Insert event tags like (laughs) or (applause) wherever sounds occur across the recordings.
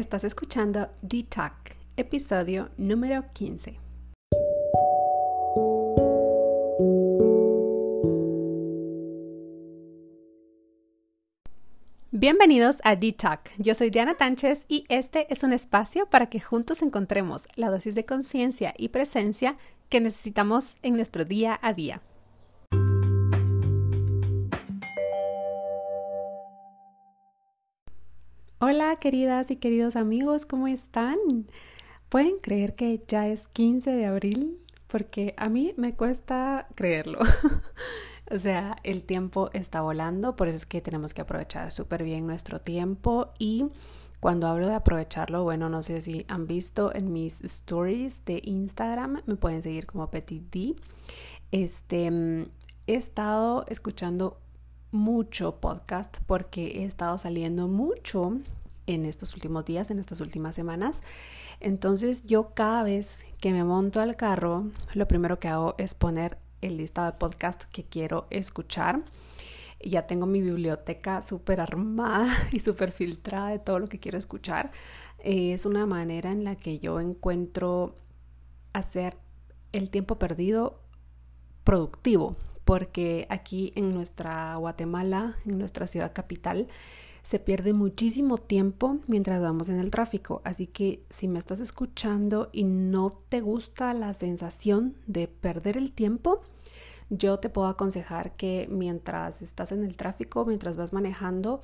Estás escuchando D-Talk, episodio número 15. Bienvenidos a D-Talk. Yo soy Diana Tánchez y este es un espacio para que juntos encontremos la dosis de conciencia y presencia que necesitamos en nuestro día a día. Hola queridas y queridos amigos, ¿cómo están? ¿Pueden creer que ya es 15 de abril? Porque a mí me cuesta creerlo. (laughs) o sea, el tiempo está volando, por eso es que tenemos que aprovechar súper bien nuestro tiempo y cuando hablo de aprovecharlo, bueno, no sé si han visto en mis stories de Instagram, me pueden seguir como Petit D. Este, he estado escuchando mucho podcast porque he estado saliendo mucho en estos últimos días, en estas últimas semanas. Entonces yo cada vez que me monto al carro, lo primero que hago es poner el listado de podcast que quiero escuchar. Ya tengo mi biblioteca súper armada (laughs) y súper filtrada de todo lo que quiero escuchar. Es una manera en la que yo encuentro hacer el tiempo perdido productivo, porque aquí en nuestra Guatemala, en nuestra ciudad capital, se pierde muchísimo tiempo mientras vamos en el tráfico. Así que si me estás escuchando y no te gusta la sensación de perder el tiempo, yo te puedo aconsejar que mientras estás en el tráfico, mientras vas manejando,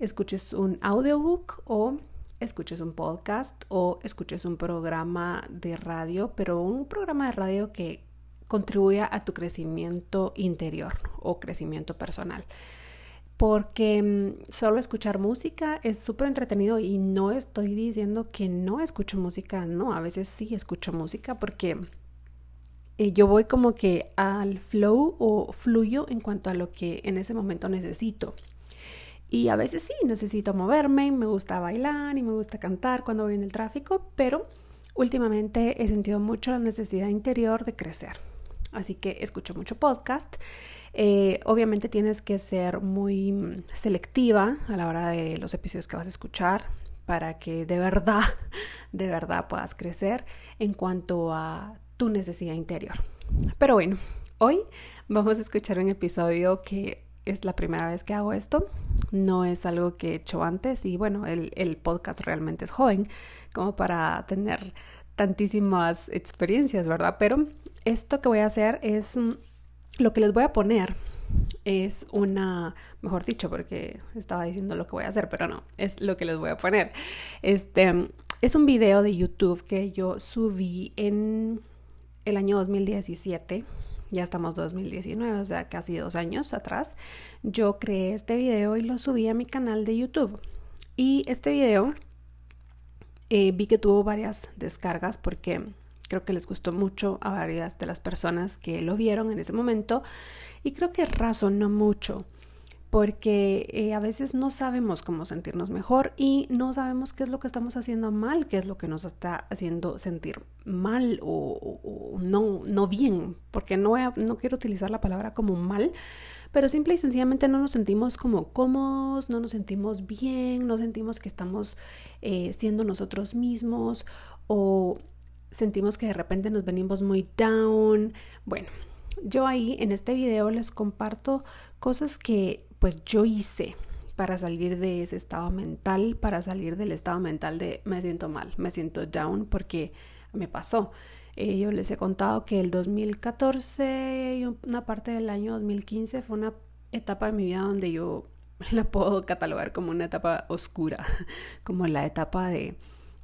escuches un audiobook o escuches un podcast o escuches un programa de radio, pero un programa de radio que contribuya a tu crecimiento interior o crecimiento personal porque mm, solo escuchar música es súper entretenido y no estoy diciendo que no escucho música, no, a veces sí escucho música porque eh, yo voy como que al flow o fluyo en cuanto a lo que en ese momento necesito. Y a veces sí, necesito moverme, me gusta bailar y me gusta cantar cuando voy en el tráfico, pero últimamente he sentido mucho la necesidad interior de crecer. Así que escucho mucho podcast eh, obviamente tienes que ser muy mm, selectiva a la hora de los episodios que vas a escuchar para que de verdad, (laughs) de verdad puedas crecer en cuanto a tu necesidad interior. Pero bueno, hoy vamos a escuchar un episodio que es la primera vez que hago esto, no es algo que he hecho antes y bueno, el, el podcast realmente es joven como para tener tantísimas experiencias, ¿verdad? Pero esto que voy a hacer es mm, lo que les voy a poner es una, mejor dicho, porque estaba diciendo lo que voy a hacer, pero no, es lo que les voy a poner. Este es un video de YouTube que yo subí en el año 2017. Ya estamos 2019, o sea, casi dos años atrás. Yo creé este video y lo subí a mi canal de YouTube. Y este video eh, vi que tuvo varias descargas porque Creo que les gustó mucho a varias de las personas que lo vieron en ese momento y creo que razonó mucho porque eh, a veces no sabemos cómo sentirnos mejor y no sabemos qué es lo que estamos haciendo mal, qué es lo que nos está haciendo sentir mal o, no, no bien, porque no, no quiero utilizar la palabra como mal, pero simple y sencillamente no nos sentimos como cómodos, no nos sentimos bien, no sentimos que estamos eh, siendo nosotros mismos o sentimos que de repente nos venimos muy down. Bueno, yo ahí en este video les comparto cosas que pues yo hice para salir de ese estado mental, para salir del estado mental de me siento mal, me siento down porque me pasó. Eh, yo les he contado que el 2014 y una parte del año 2015 fue una etapa de mi vida donde yo (laughs) la puedo catalogar como una etapa oscura, (laughs) como la etapa de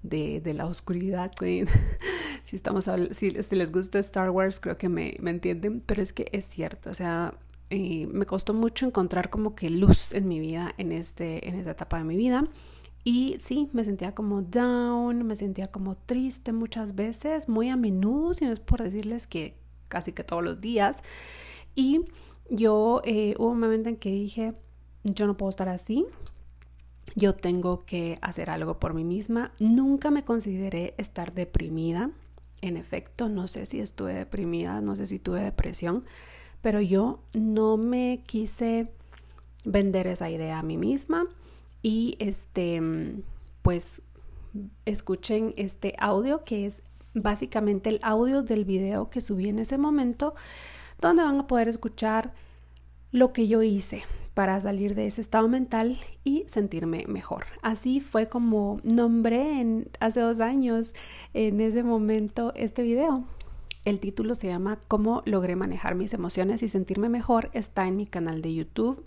de, la oscuridad. (laughs) si, estamos, si, les gusta Star Wars, creo que me, me entienden, pero es que es cierto, o sea, me costó mucho encontrar como que luz en mi vida, en, este, en esta etapa de mi vida. Y sí, me sentía como down, me sentía como triste muchas veces, muy a menudo, si no es por decirles que casi que todos los días. Y yo eh, hubo un momento en que dije, yo no puedo estar así, yo tengo que hacer algo por mí misma. Nunca me consideré estar deprimida. En efecto, no sé si estuve deprimida, no sé si tuve depresión, pero yo no me quise vender esa idea a mí misma y este pues escuchen este audio que es básicamente el audio del video que subí en ese momento, donde van a poder escuchar lo que yo hice para salir de ese estado mental y sentirme mejor. Así fue como nombré en, hace dos años en ese momento este video. El título se llama Cómo logré manejar mis emociones y sentirme mejor. Está en mi canal de YouTube.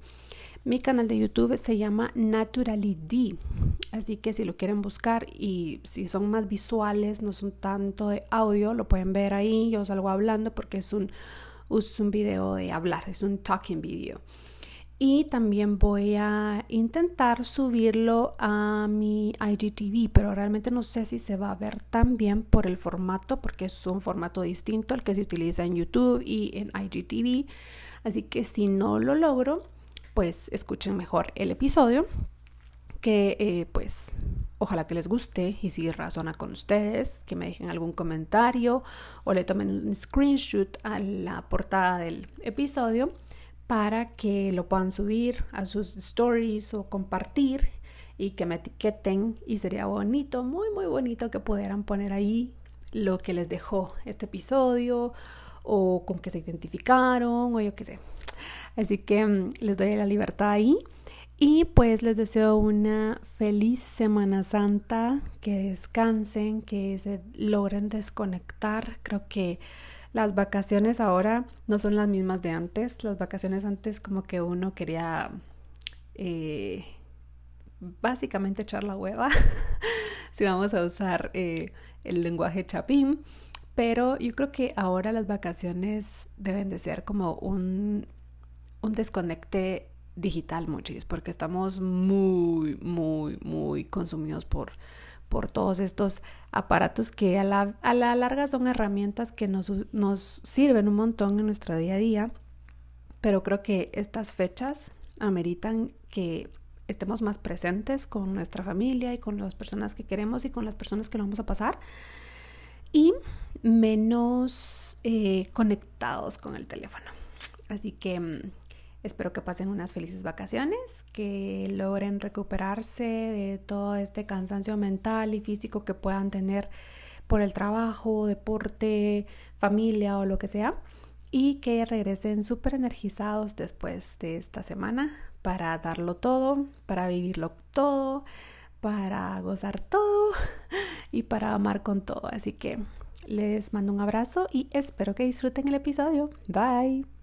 Mi canal de YouTube se llama Naturally D. Así que si lo quieren buscar y si son más visuales, no son tanto de audio, lo pueden ver ahí. Yo salgo hablando porque es un, es un video de hablar, es un talking video y también voy a intentar subirlo a mi IGTV, pero realmente no sé si se va a ver tan bien por el formato, porque es un formato distinto al que se utiliza en YouTube y en IGTV. Así que si no lo logro, pues escuchen mejor el episodio, que eh, pues ojalá que les guste y si razona con ustedes, que me dejen algún comentario o le tomen un screenshot a la portada del episodio para que lo puedan subir a sus stories o compartir y que me etiqueten y sería bonito, muy muy bonito que pudieran poner ahí lo que les dejó este episodio o con que se identificaron o yo qué sé. Así que mm, les doy la libertad ahí y pues les deseo una feliz Semana Santa, que descansen, que se logren desconectar. Creo que las vacaciones ahora no son las mismas de antes. Las vacaciones antes como que uno quería eh, básicamente echar la hueva, (laughs) si vamos a usar eh, el lenguaje chapín. Pero yo creo que ahora las vacaciones deben de ser como un, un desconecte digital, muchis, porque estamos muy, muy, muy consumidos por por todos estos aparatos que a la, a la larga son herramientas que nos, nos sirven un montón en nuestro día a día, pero creo que estas fechas ameritan que estemos más presentes con nuestra familia y con las personas que queremos y con las personas que lo vamos a pasar y menos eh, conectados con el teléfono. Así que mm, Espero que pasen unas felices vacaciones, que logren recuperarse de todo este cansancio mental y físico que puedan tener por el trabajo, deporte, familia o lo que sea. Y que regresen súper energizados después de esta semana para darlo todo, para vivirlo todo, para gozar todo y para amar con todo. Así que les mando un abrazo y espero que disfruten el episodio. Bye.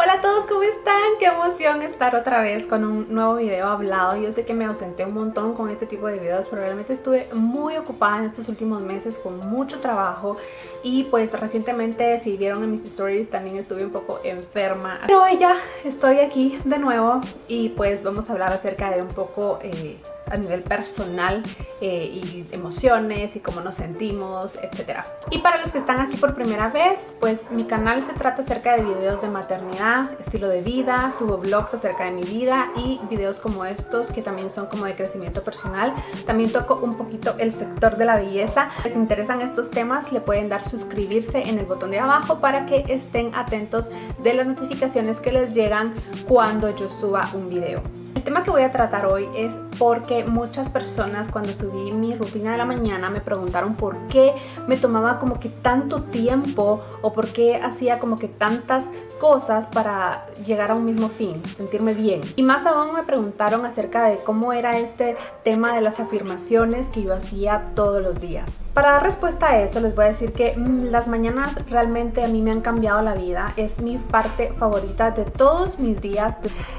Hola a todos, ¿cómo están? Qué emoción estar otra vez con un nuevo video hablado. Yo sé que me ausenté un montón con este tipo de videos, pero realmente estuve muy ocupada en estos últimos meses con mucho trabajo y pues recientemente si vieron en mis stories también estuve un poco enferma. Pero hoy ya estoy aquí de nuevo y pues vamos a hablar acerca de un poco... Eh, a nivel personal eh, y emociones y cómo nos sentimos, etc. Y para los que están aquí por primera vez, pues mi canal se trata acerca de videos de maternidad, estilo de vida, subo vlogs acerca de mi vida y videos como estos que también son como de crecimiento personal. También toco un poquito el sector de la belleza. Si les interesan estos temas, le pueden dar suscribirse en el botón de abajo para que estén atentos de las notificaciones que les llegan cuando yo suba un video. El tema que voy a tratar hoy es porque muchas personas cuando subí mi rutina de la mañana me preguntaron por qué me tomaba como que tanto tiempo o por qué hacía como que tantas cosas para llegar a un mismo fin, sentirme bien. Y más aún me preguntaron acerca de cómo era este tema de las afirmaciones que yo hacía todos los días. Para dar respuesta a eso les voy a decir que mm, las mañanas realmente a mí me han cambiado la vida, es mi parte favorita de todos mis días,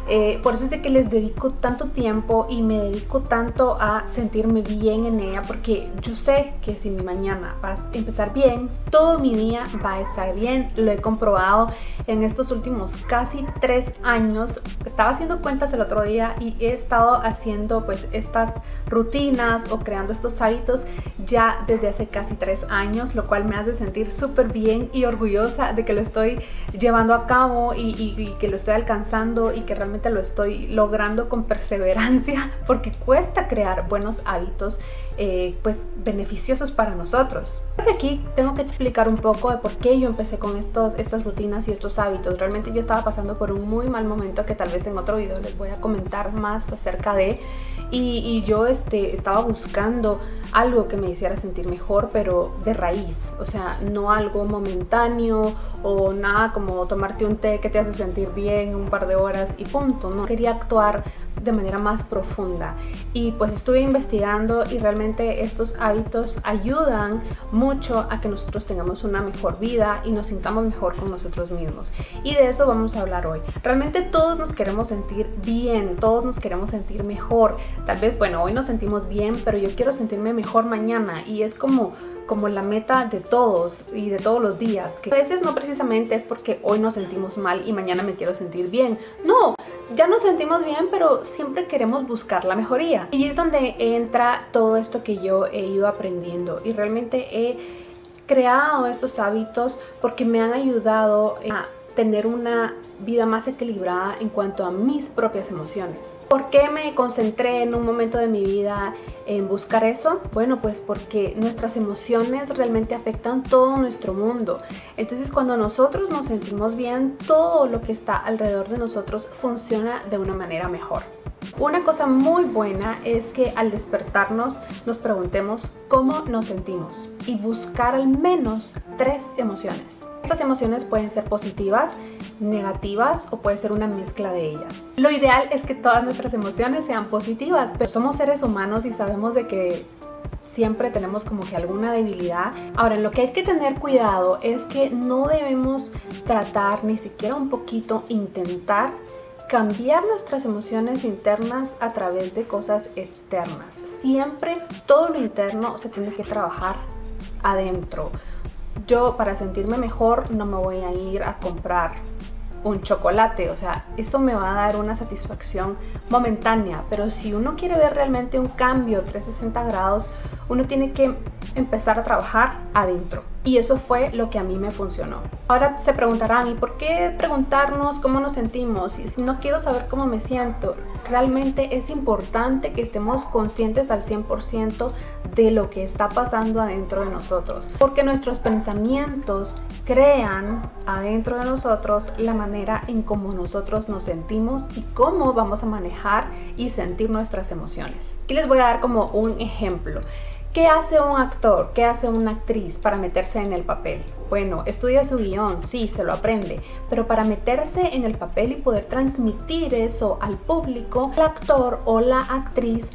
eh, por eso es de que les dedico tanto tiempo y me dedico tanto a sentirme bien en ella porque yo sé que si mi mañana va a empezar bien, todo mi día va a estar bien, lo he comprobado en estos últimos casi tres años. Estaba haciendo cuentas el otro día y he estado haciendo pues estas rutinas o creando estos hábitos ya desde hace casi tres años, lo cual me hace sentir súper bien y orgullosa de que lo estoy llevando a cabo y, y, que lo estoy alcanzando y que realmente lo estoy logrando con perseverancia, (laughs) porque cuesta crear buenos hábitos eh, pues beneficiosos para nosotros. Aquí tengo que explicar un poco de por qué yo empecé con estos, estas rutinas y estos hábitos. Realmente yo estaba pasando por un muy mal momento que tal vez en otro video les voy a comentar más acerca de y, yo este, estaba buscando algo que me hiciera sentir mejor, pero de raíz, o sea, no algo momentáneo o nada como tomarte un té que te hace sentir bien un par de horas y punto, no quería actuar de manera más profunda. Y pues estuve investigando y realmente estos hábitos ayudan mucho a que nosotros tengamos una mejor vida y nos sintamos mejor con nosotros mismos. Y de eso vamos a hablar hoy. Realmente todos nos queremos sentir bien, todos nos queremos sentir mejor, tal vez bueno, hoy nos sentimos bien, pero yo quiero sentirme mejor mañana y es como como la meta de todos y de todos los días, que a veces no precisamente es porque hoy nos sentimos mal y mañana me quiero sentir bien. No, ya nos sentimos bien, pero siempre queremos buscar la mejoría. Y es donde entra todo esto que yo he ido aprendiendo y realmente he creado estos hábitos porque me han ayudado a tener una vida más equilibrada en cuanto a mis propias emociones. ¿Por qué me concentré en un momento de mi vida en buscar eso? Bueno, pues porque nuestras emociones realmente afectan todo nuestro mundo. Entonces cuando nosotros nos sentimos bien, todo lo que está alrededor de nosotros funciona de una manera mejor. Una cosa muy buena es que al despertarnos nos preguntemos cómo nos sentimos y buscar al menos tres emociones. Estas emociones pueden ser positivas, negativas o puede ser una mezcla de ellas. Lo ideal es que todas nuestras emociones sean positivas, pero somos seres humanos y sabemos de que siempre tenemos como que alguna debilidad. Ahora, lo que hay que tener cuidado es que no debemos tratar ni siquiera un poquito intentar cambiar nuestras emociones internas a través de cosas externas. Siempre todo lo interno se tiene que trabajar adentro yo para sentirme mejor no me voy a ir a comprar un chocolate, o sea, eso me va a dar una satisfacción momentánea, pero si uno quiere ver realmente un cambio 360 grados, uno tiene que empezar a trabajar adentro. Y eso fue lo que a mí me funcionó. Ahora se preguntarán, ¿y por qué preguntarnos cómo nos sentimos? Si no quiero saber cómo me siento, realmente es importante que estemos conscientes al 100% de lo que está pasando adentro de nosotros. Porque nuestros pensamientos crean adentro de nosotros la manera en cómo nosotros nos sentimos y cómo vamos a manejar y sentir nuestras emociones. Aquí les voy a dar como un ejemplo. ¿Qué hace un actor? ¿Qué hace una actriz para meterse en el papel? Bueno, estudia su guion, sí, se lo aprende, pero para meterse en el papel y poder transmitir eso al público, el actor o la actriz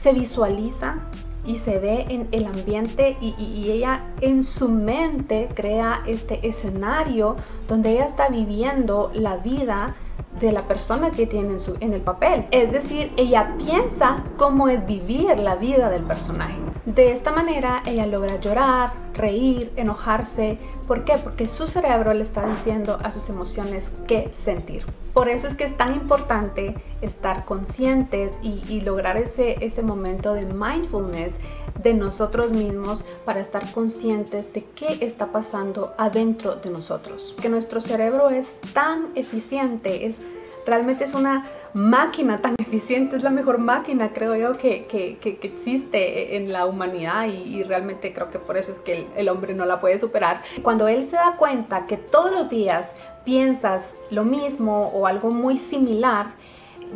se visualiza y se ve en el ambiente y, y, ella en su mente crea este escenario donde ella está viviendo la vida de la persona que tiene en, su, en el papel. Es decir, ella piensa cómo es vivir la vida del personaje. De esta manera ella logra llorar, reír, enojarse. ¿Por qué? Porque su cerebro le está diciendo a sus emociones qué sentir. Por eso es que es tan importante estar conscientes y, y lograr ese, ese momento de mindfulness de nosotros mismos para estar conscientes de qué está pasando adentro de nosotros. Que nuestro cerebro es tan eficiente, es realmente es una máquina tan (laughs) eficiente, es la mejor máquina, creo yo, que, que, que, existe en la humanidad y, realmente creo que por eso es que el, el hombre no la puede superar. Cuando él se da cuenta que todos los días piensas lo mismo o algo muy similar,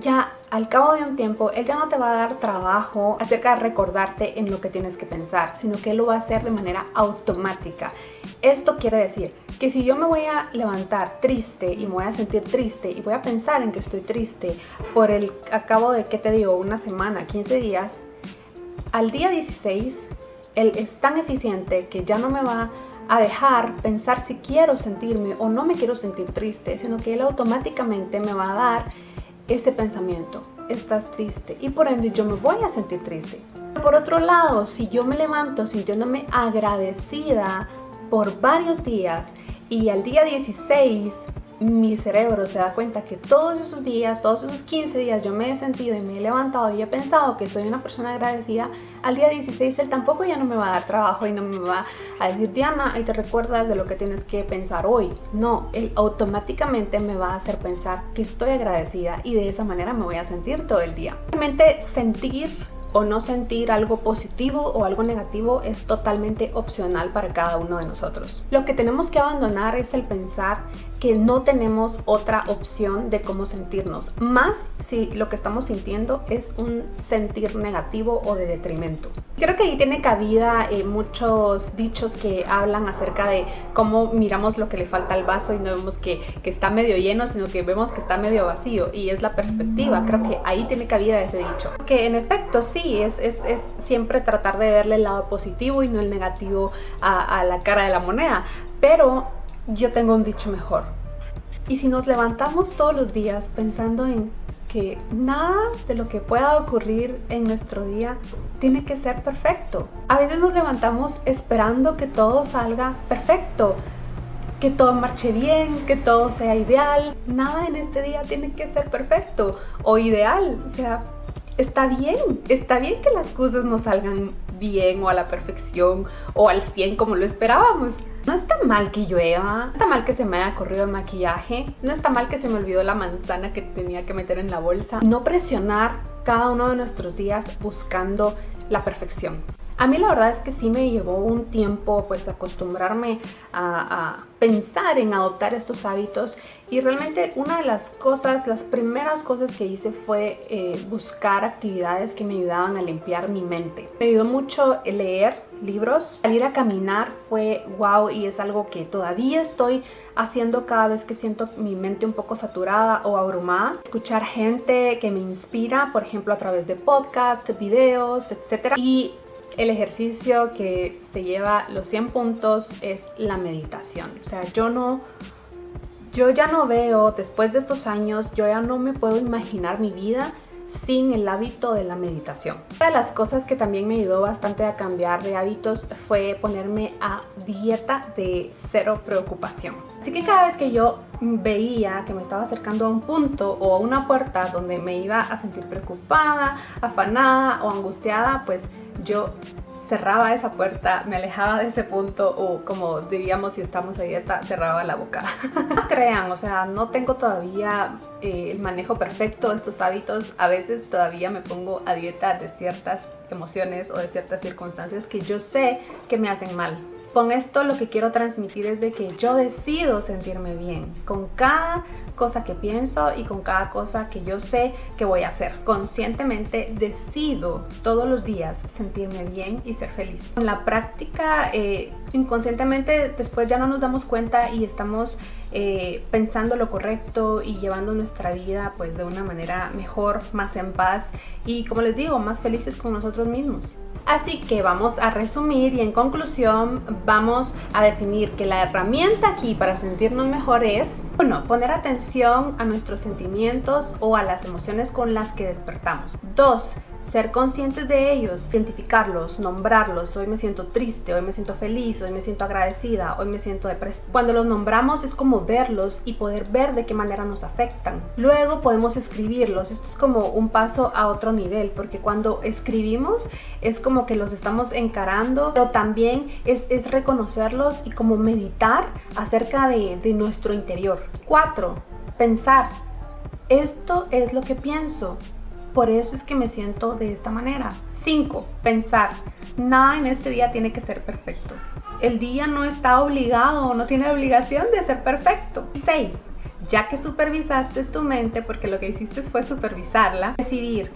ya al cabo de un tiempo, él ya no te va a dar trabajo acerca de recordarte en lo que tienes que pensar, sino que él lo va a hacer de manera automática. Esto quiere decir que si yo me voy a levantar triste y me voy a sentir triste y voy a pensar en que estoy triste por el acabo de, ¿qué te digo?, una semana, 15 días, al día 16, él es tan eficiente que ya no me va a dejar pensar si quiero sentirme o no me quiero sentir triste, sino que él automáticamente me va a dar ese pensamiento, estás triste y por ende yo me voy a sentir triste. Por otro lado, si yo me levanto sintiéndome agradecida por varios días y al día 16 mi cerebro se da cuenta que todos esos días, todos esos 15 días yo me he sentido y me he levantado y he pensado que soy una persona agradecida, al día 16 él tampoco ya no me va a dar trabajo y no me va a decir Diana, y te recuerdas de lo que tienes que pensar hoy. No, él automáticamente me va a hacer pensar que estoy agradecida y de esa manera me voy a sentir todo el día. Realmente sentir o no sentir algo positivo o algo negativo es totalmente opcional para cada uno de nosotros. Lo que tenemos que abandonar es el pensar que no tenemos otra opción de cómo sentirnos, más si lo que estamos sintiendo es un sentir negativo o de detrimento. Creo que ahí tiene cabida eh, muchos dichos que hablan acerca de cómo miramos lo que le falta al vaso y no vemos que, que está medio lleno, sino que vemos que está medio vacío y es la perspectiva. Creo que ahí tiene cabida ese dicho. Que en efecto sí, es, es, es siempre tratar de verle el lado positivo y no el negativo a, a la cara de la moneda. Pero yo tengo un dicho mejor. Y si nos levantamos todos los días pensando en que nada de lo que pueda ocurrir en nuestro día tiene que ser perfecto. A veces nos levantamos esperando que todo salga perfecto, que todo marche bien, que todo sea ideal. Nada en este día tiene que ser perfecto o ideal. O sea, está bien, está bien que las cosas no salgan bien o a la perfección o al 100 como lo esperábamos. No está mal que llueva, no está mal que se me haya corrido el maquillaje, no está mal que se me olvidó la manzana que tenía que meter en la bolsa. No presionar cada uno de nuestros días buscando la perfección. A mí la verdad es que sí me llevó un tiempo pues acostumbrarme a, pensar en adoptar estos hábitos y realmente una de las cosas, las primeras cosas que hice fue eh, buscar actividades que me ayudaban a limpiar mi mente. Me ayudó mucho leer libros, salir a caminar fue wow y es algo que todavía estoy haciendo cada vez que siento mi mente un poco saturada o abrumada. Escuchar gente que me inspira, por ejemplo a través de podcasts, videos, etc. Y el ejercicio que se lleva los 100 puntos es la meditación. O sea, yo no, yo ya no veo, después de estos años, yo ya no me puedo imaginar mi vida sin el hábito de la meditación. Una de las cosas que también me ayudó bastante a cambiar de hábitos fue ponerme a dieta de cero preocupación. Así que cada vez que yo veía que me estaba acercando a un punto o a una puerta donde me iba a sentir preocupada, afanada o angustiada, pues yo cerraba esa puerta, me alejaba de ese punto o como diríamos si estamos a dieta, cerraba la boca. (laughs) no crean, o sea, no tengo todavía eh, el manejo perfecto de estos hábitos. A veces todavía me pongo a dieta de ciertas emociones o de ciertas circunstancias que yo sé que me hacen mal. Con esto lo que quiero transmitir es de que yo decido sentirme bien con cada cosa que pienso y con cada cosa que yo sé que voy a hacer. Conscientemente decido todos los días sentirme bien y ser feliz. Con la práctica, eh, inconscientemente después ya no nos damos cuenta y estamos eh, pensando lo correcto y llevando nuestra vida pues de una manera mejor, más en paz y como les digo, más felices con nosotros mismos. Así que vamos a resumir y en conclusión vamos a definir que la herramienta aquí para sentirnos mejor es 1. Poner atención a nuestros sentimientos o a las emociones con las que despertamos. 2 ser conscientes de ellos, identificarlos, nombrarlos. Hoy me siento triste, hoy me siento feliz, hoy me siento agradecida, hoy me siento depresiva. Cuando los nombramos es como verlos y poder ver de qué manera nos afectan. Luego podemos escribirlos. Esto es como un paso a otro nivel, porque cuando escribimos es como que los estamos encarando, pero también es, reconocerlos y como meditar acerca de, de nuestro interior. 4. Pensar. Esto es lo que pienso por eso es que me siento de esta manera. 5. Pensar. Nada en este día tiene que ser perfecto. El día no está obligado no tiene la obligación de ser perfecto. 6. Ya que supervisaste tu mente, porque lo que hiciste fue supervisarla, decidir,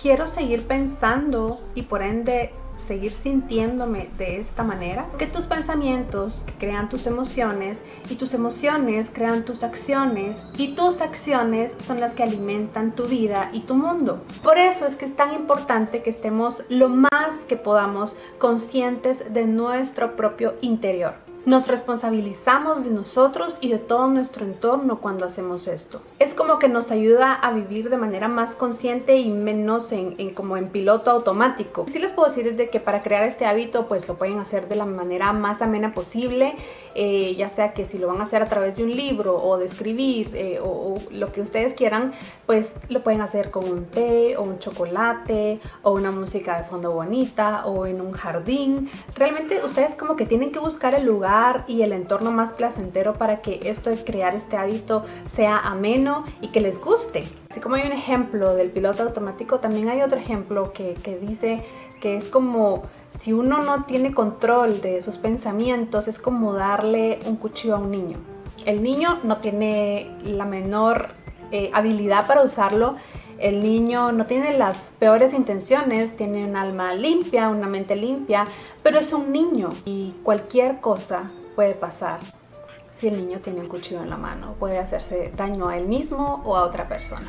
quiero seguir pensando y por ende seguir sintiéndome de esta manera? Que tus pensamientos crean tus emociones y tus emociones crean tus acciones y tus acciones son las que alimentan tu vida y tu mundo. Por eso es que es tan importante que estemos lo más que podamos conscientes de nuestro propio interior. Nos responsabilizamos de nosotros y de todo nuestro entorno cuando hacemos esto. Es como que nos ayuda a vivir de manera más consciente y menos en, como en piloto automático. Sí les puedo decir es de que para crear este hábito pues lo pueden hacer de la manera más amena posible, eh, ya sea que si lo van a hacer a través de un libro o de escribir eh, o, lo que ustedes quieran, pues lo pueden hacer con un té o un chocolate o una música de fondo bonita o en un jardín. Realmente ustedes como que tienen que buscar el lugar y el entorno más placentero para que esto de crear este hábito sea ameno y que les guste. Así como hay un ejemplo del piloto automático, también hay otro ejemplo que, que dice que es como si uno no tiene control de sus pensamientos, es como darle un cuchillo a un niño. El niño no tiene la menor eh, habilidad para usarlo el niño no tiene las peores intenciones, tiene un alma limpia, una mente limpia, pero es un niño y cualquier cosa puede pasar si el niño tiene un cuchillo en la mano. Puede hacerse daño a él mismo o a otra persona.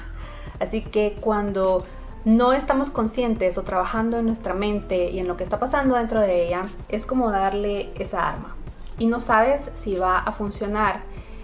Así que cuando no estamos conscientes o trabajando en nuestra mente y en lo que está pasando dentro de ella, es como darle esa arma. Y no sabes si va a funcionar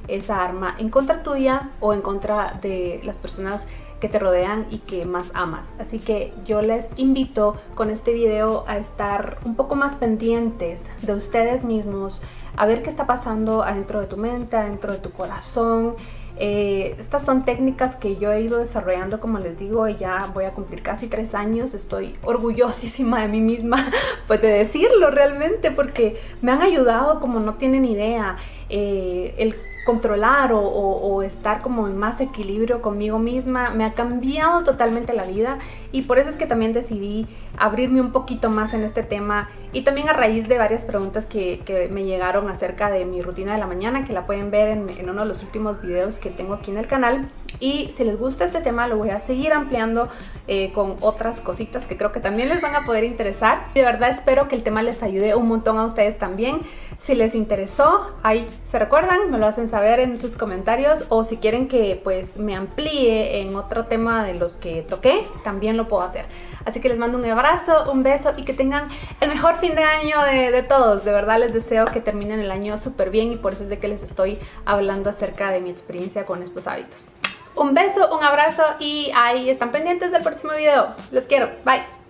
esa arma en contra tuya o en contra de las personas que te rodean y que más amas. Así que yo les invito con este video a estar un poco más pendientes de ustedes mismos, a ver qué está pasando adentro de tu mente, adentro de tu corazón. Eh, estas son técnicas que yo he ido desarrollando, como les digo, y ya voy a cumplir casi tres años. Estoy orgullosísima de mí misma, (laughs) pues de decirlo realmente, porque me han ayudado como no tienen idea. Eh, el controlar o, estar como en más equilibrio conmigo misma me ha cambiado totalmente la vida y por eso es que también decidí abrirme un poquito más en este tema y también a raíz de varias preguntas que, me llegaron acerca de mi rutina de la mañana que la pueden ver en, uno de los últimos videos que tengo aquí en el canal. Y si les gusta este tema lo voy a seguir ampliando eh, con otras cositas que creo que también les van a poder interesar. De verdad espero que el tema les ayude un montón a ustedes también. Si les interesó ahí se recuerdan me lo hacen saber en sus comentarios o si quieren que pues me amplíe en otro tema de los que toqué también lo puedo hacer. Así que les mando un abrazo, un beso y que tengan el mejor fin de año de, todos. De verdad les deseo que terminen el año súper bien y por eso es de que les estoy hablando acerca de mi experiencia con estos hábitos. Un beso, un abrazo y ahí están pendientes del próximo video. Los quiero. Bye.